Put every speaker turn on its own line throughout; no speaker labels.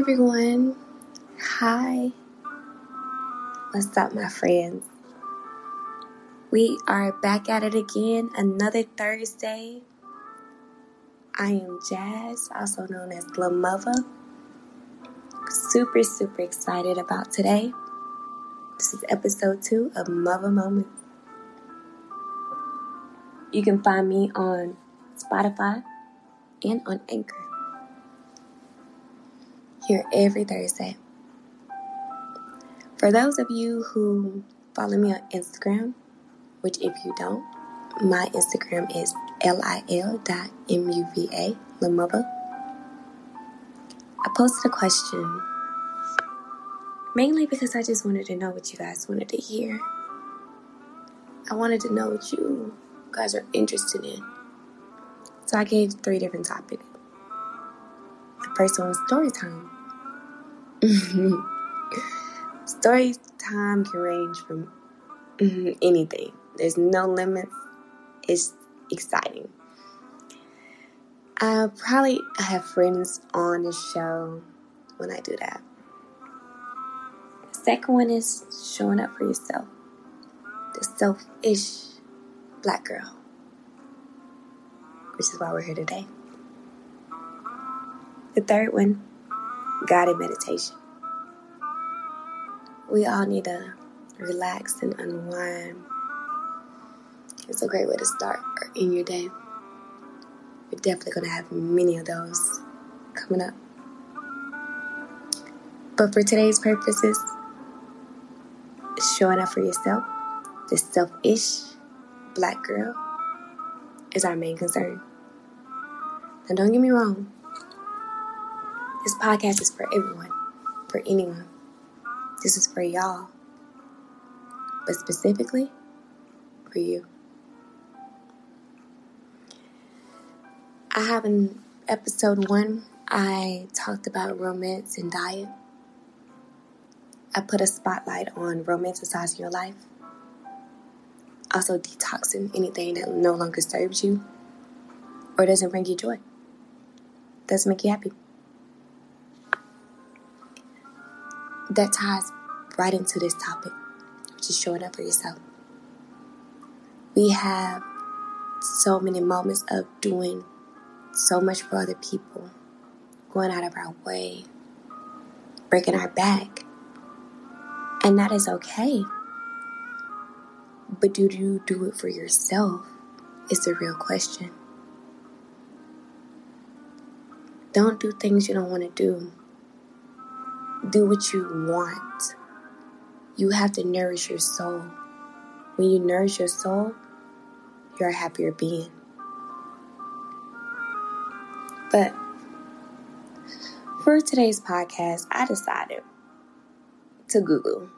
everyone. Hi. What's up, my friends? We are back at it again, another Thursday. I am Jazz, also known as Lil Muva. Super, super excited about today. This is episode two of Muva Moments. You can find me on Spotify and on Anchor. Here every Thursday. For those of you who follow me on Instagram, which if you don't, my Instagram is lil.muva, Lil Muva. I posted a question mainly because I just wanted to know what you guys wanted to hear. I wanted to know what you guys are interested in. So I gave three different topics. The first one was story time. story time can range from mm-hmm, anything. There's no limits. It's exciting. I probably have friends on the show when I do that. The Second one is showing up for yourself. The selfish black girl. Which is why we're here today. The third one, guided meditation. We all need to relax and unwind. It's a great way to start in your day. You're definitely going to have many of those coming up. But for today's purposes, showing up for yourself, the selfish black girl, is our main concern. Now, don't get me wrong, this podcast is for everyone, for anyone. This is for y'all, but specifically for you. I have in episode one, I talked about romance and diet. I put a spotlight on romanticizing your life, also detoxing anything that no longer serves you or doesn't bring you joy, doesn't make you happy. That ties right into this topic, which is showing up for yourself. We have so many moments of doing so much for other people, going out of our way, breaking our back. And that is okay. But do you do it for yourself? Is the real question. Don't do things you don't want to do. Do what you want. You have to nourish your soul. When you nourish your soul, you're a happier being. But for today's podcast, I decided to Google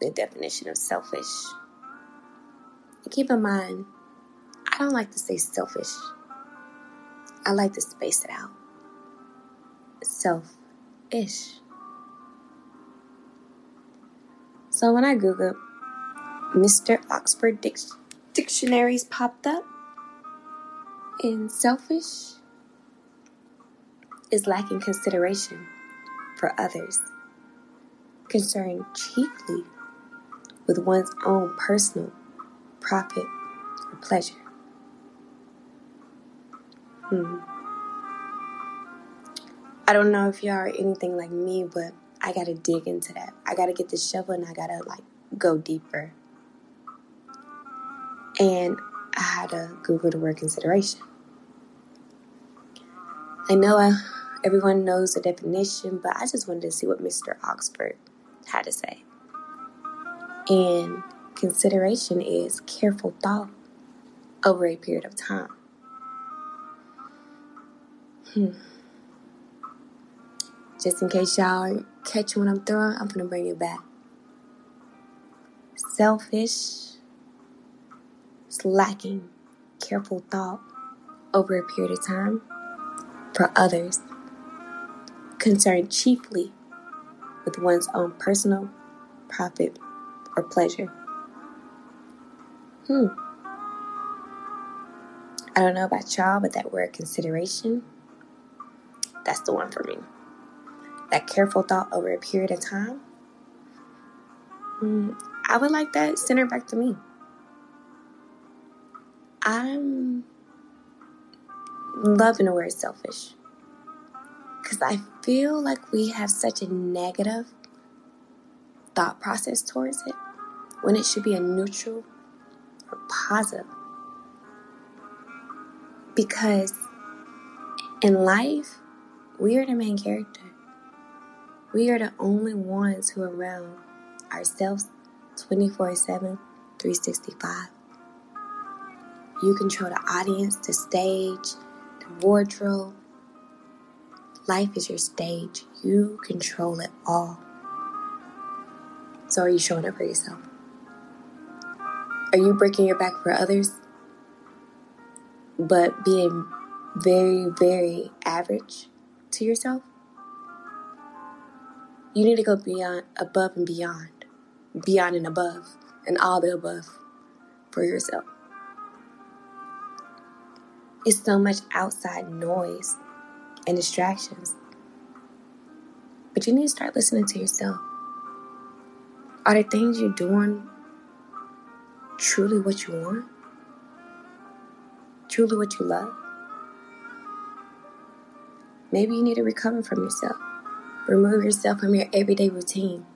the definition of selfish. And keep in mind, I don't like to say selfish. I like to space it out. Self-ish. So when I Googled, Mr. Oxford Dic- Dictionaries popped up. And selfish is lacking consideration for others, concerned chiefly with one's own personal profit or pleasure. Hmm. I don't know if y'all are anything like me, but I gotta dig into that. I gotta get the shovel and I gotta like go deeper. And I had to Google the word consideration. I know I, everyone knows the definition, but I just wanted to see what Mr. Oxford had to say. And consideration is careful thought over a period of time. Hmm. Just in case y'all catch you when I'm throwing, I'm gonna bring it back. Selfish is lacking careful thought over a period of time for others, concerned chiefly with one's own personal profit or pleasure. Hmm. I don't know about y'all, but that word consideration, that's the one for me. That careful thought over a period of time, mm, I would like that centered back to me. I'm loving the word selfish because I feel like we have such a negative thought process towards it when it should be a neutral or positive. Because in life, we are the main character. We are the only ones who are around ourselves 24 7, 365. You control the audience, the stage, the wardrobe. Life is your stage. You control it all. So, are you showing up for yourself? Are you breaking your back for others, but being very, very average to yourself? You need to go beyond, above and beyond, beyond and above, and all the above for yourself. It's so much outside noise and distractions. But you need to start listening to yourself. Are the things you're doing truly what you want? Truly what you love? Maybe you need to recover from yourself. Remove yourself from your everyday routine.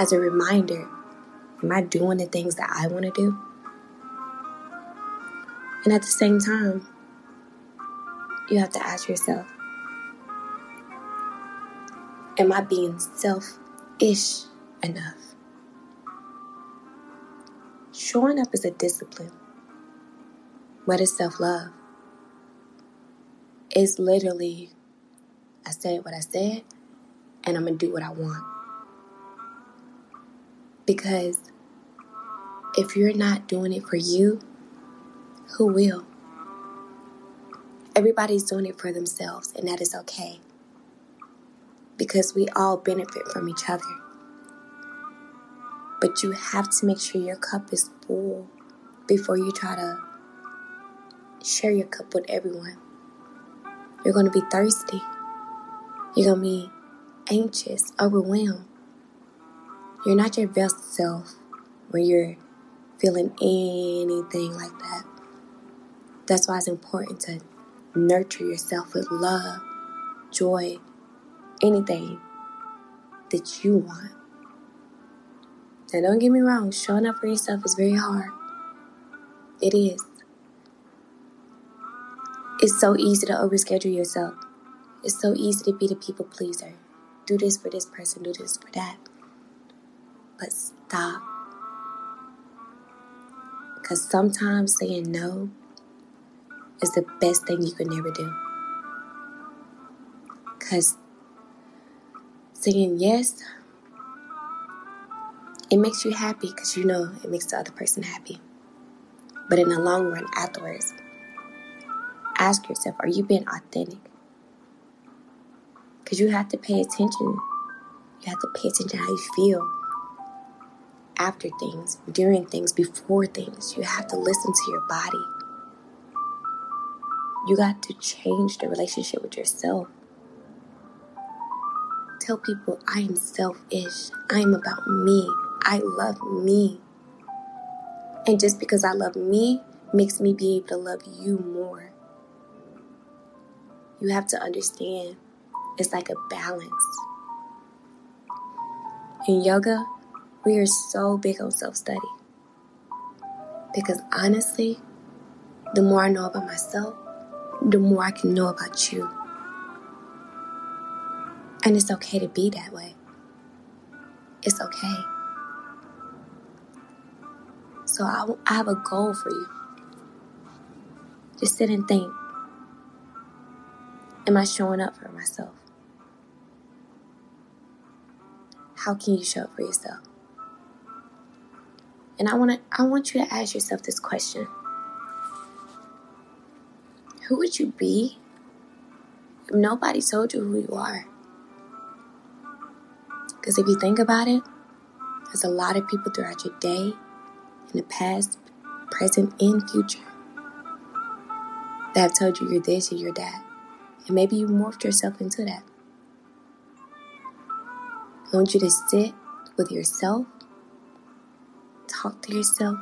As a reminder, am I doing the things that I want to do? And at the same time, you have to ask yourself, am I being selfish enough? Showing up is a discipline. What is self love? It's literally, I said what I said, and I'm going to do what I want. Because if you're not doing it for you, who will? Everybody's doing it for themselves, and that is okay. Because we all benefit from each other. But you have to make sure your cup is full before you try to share your cup with everyone. You're going to be thirsty. You're going to be anxious, overwhelmed. You're not your best self when you're feeling anything like that. That's why it's important to nurture yourself with love, joy, anything that you want. Now, don't get me wrong, showing up for yourself is very hard. It is. It's so easy to overschedule yourself. It's so easy to be the people pleaser. Do this for this person, do this for that. But stop. Because sometimes saying no is the best thing you can ever do. Because saying yes, it makes you happy because you know it makes the other person happy. But in the long run, afterwards, ask yourself are you being authentic? Because you have to pay attention. You have to pay attention to how you feel after things, during things, before things. You have to listen to your body. You got to change the relationship with yourself. Tell people I am selfish. I am about me. I love me. And just because I love me makes me be able to love you more you have to understand it's like a balance. In yoga, we are so big on self study. Because honestly, the more I know about myself, the more I can know about you. And it's okay to be that way. It's okay. So I, I have a goal for you. Just sit and think Am I showing up for myself? How can you show up for yourself? And I want to I want you to ask yourself this question. Who would you be if nobody told you who you are? Because if you think about it, there's a lot of people throughout your day, in the past, present, and future, that have told you you're this or you're that. And maybe you morphed yourself into that. I want you to sit with yourself, talk to yourself,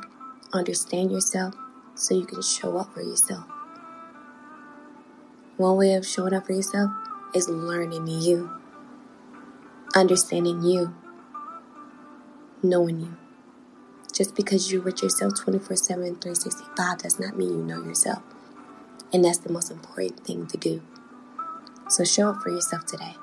understand yourself, so you can show up for yourself. One way of showing up for yourself is learning you, understanding you, knowing you. Just because you're with yourself 24 7, 365 does not mean you know yourself. And that's the most important thing to do. So show up for yourself today.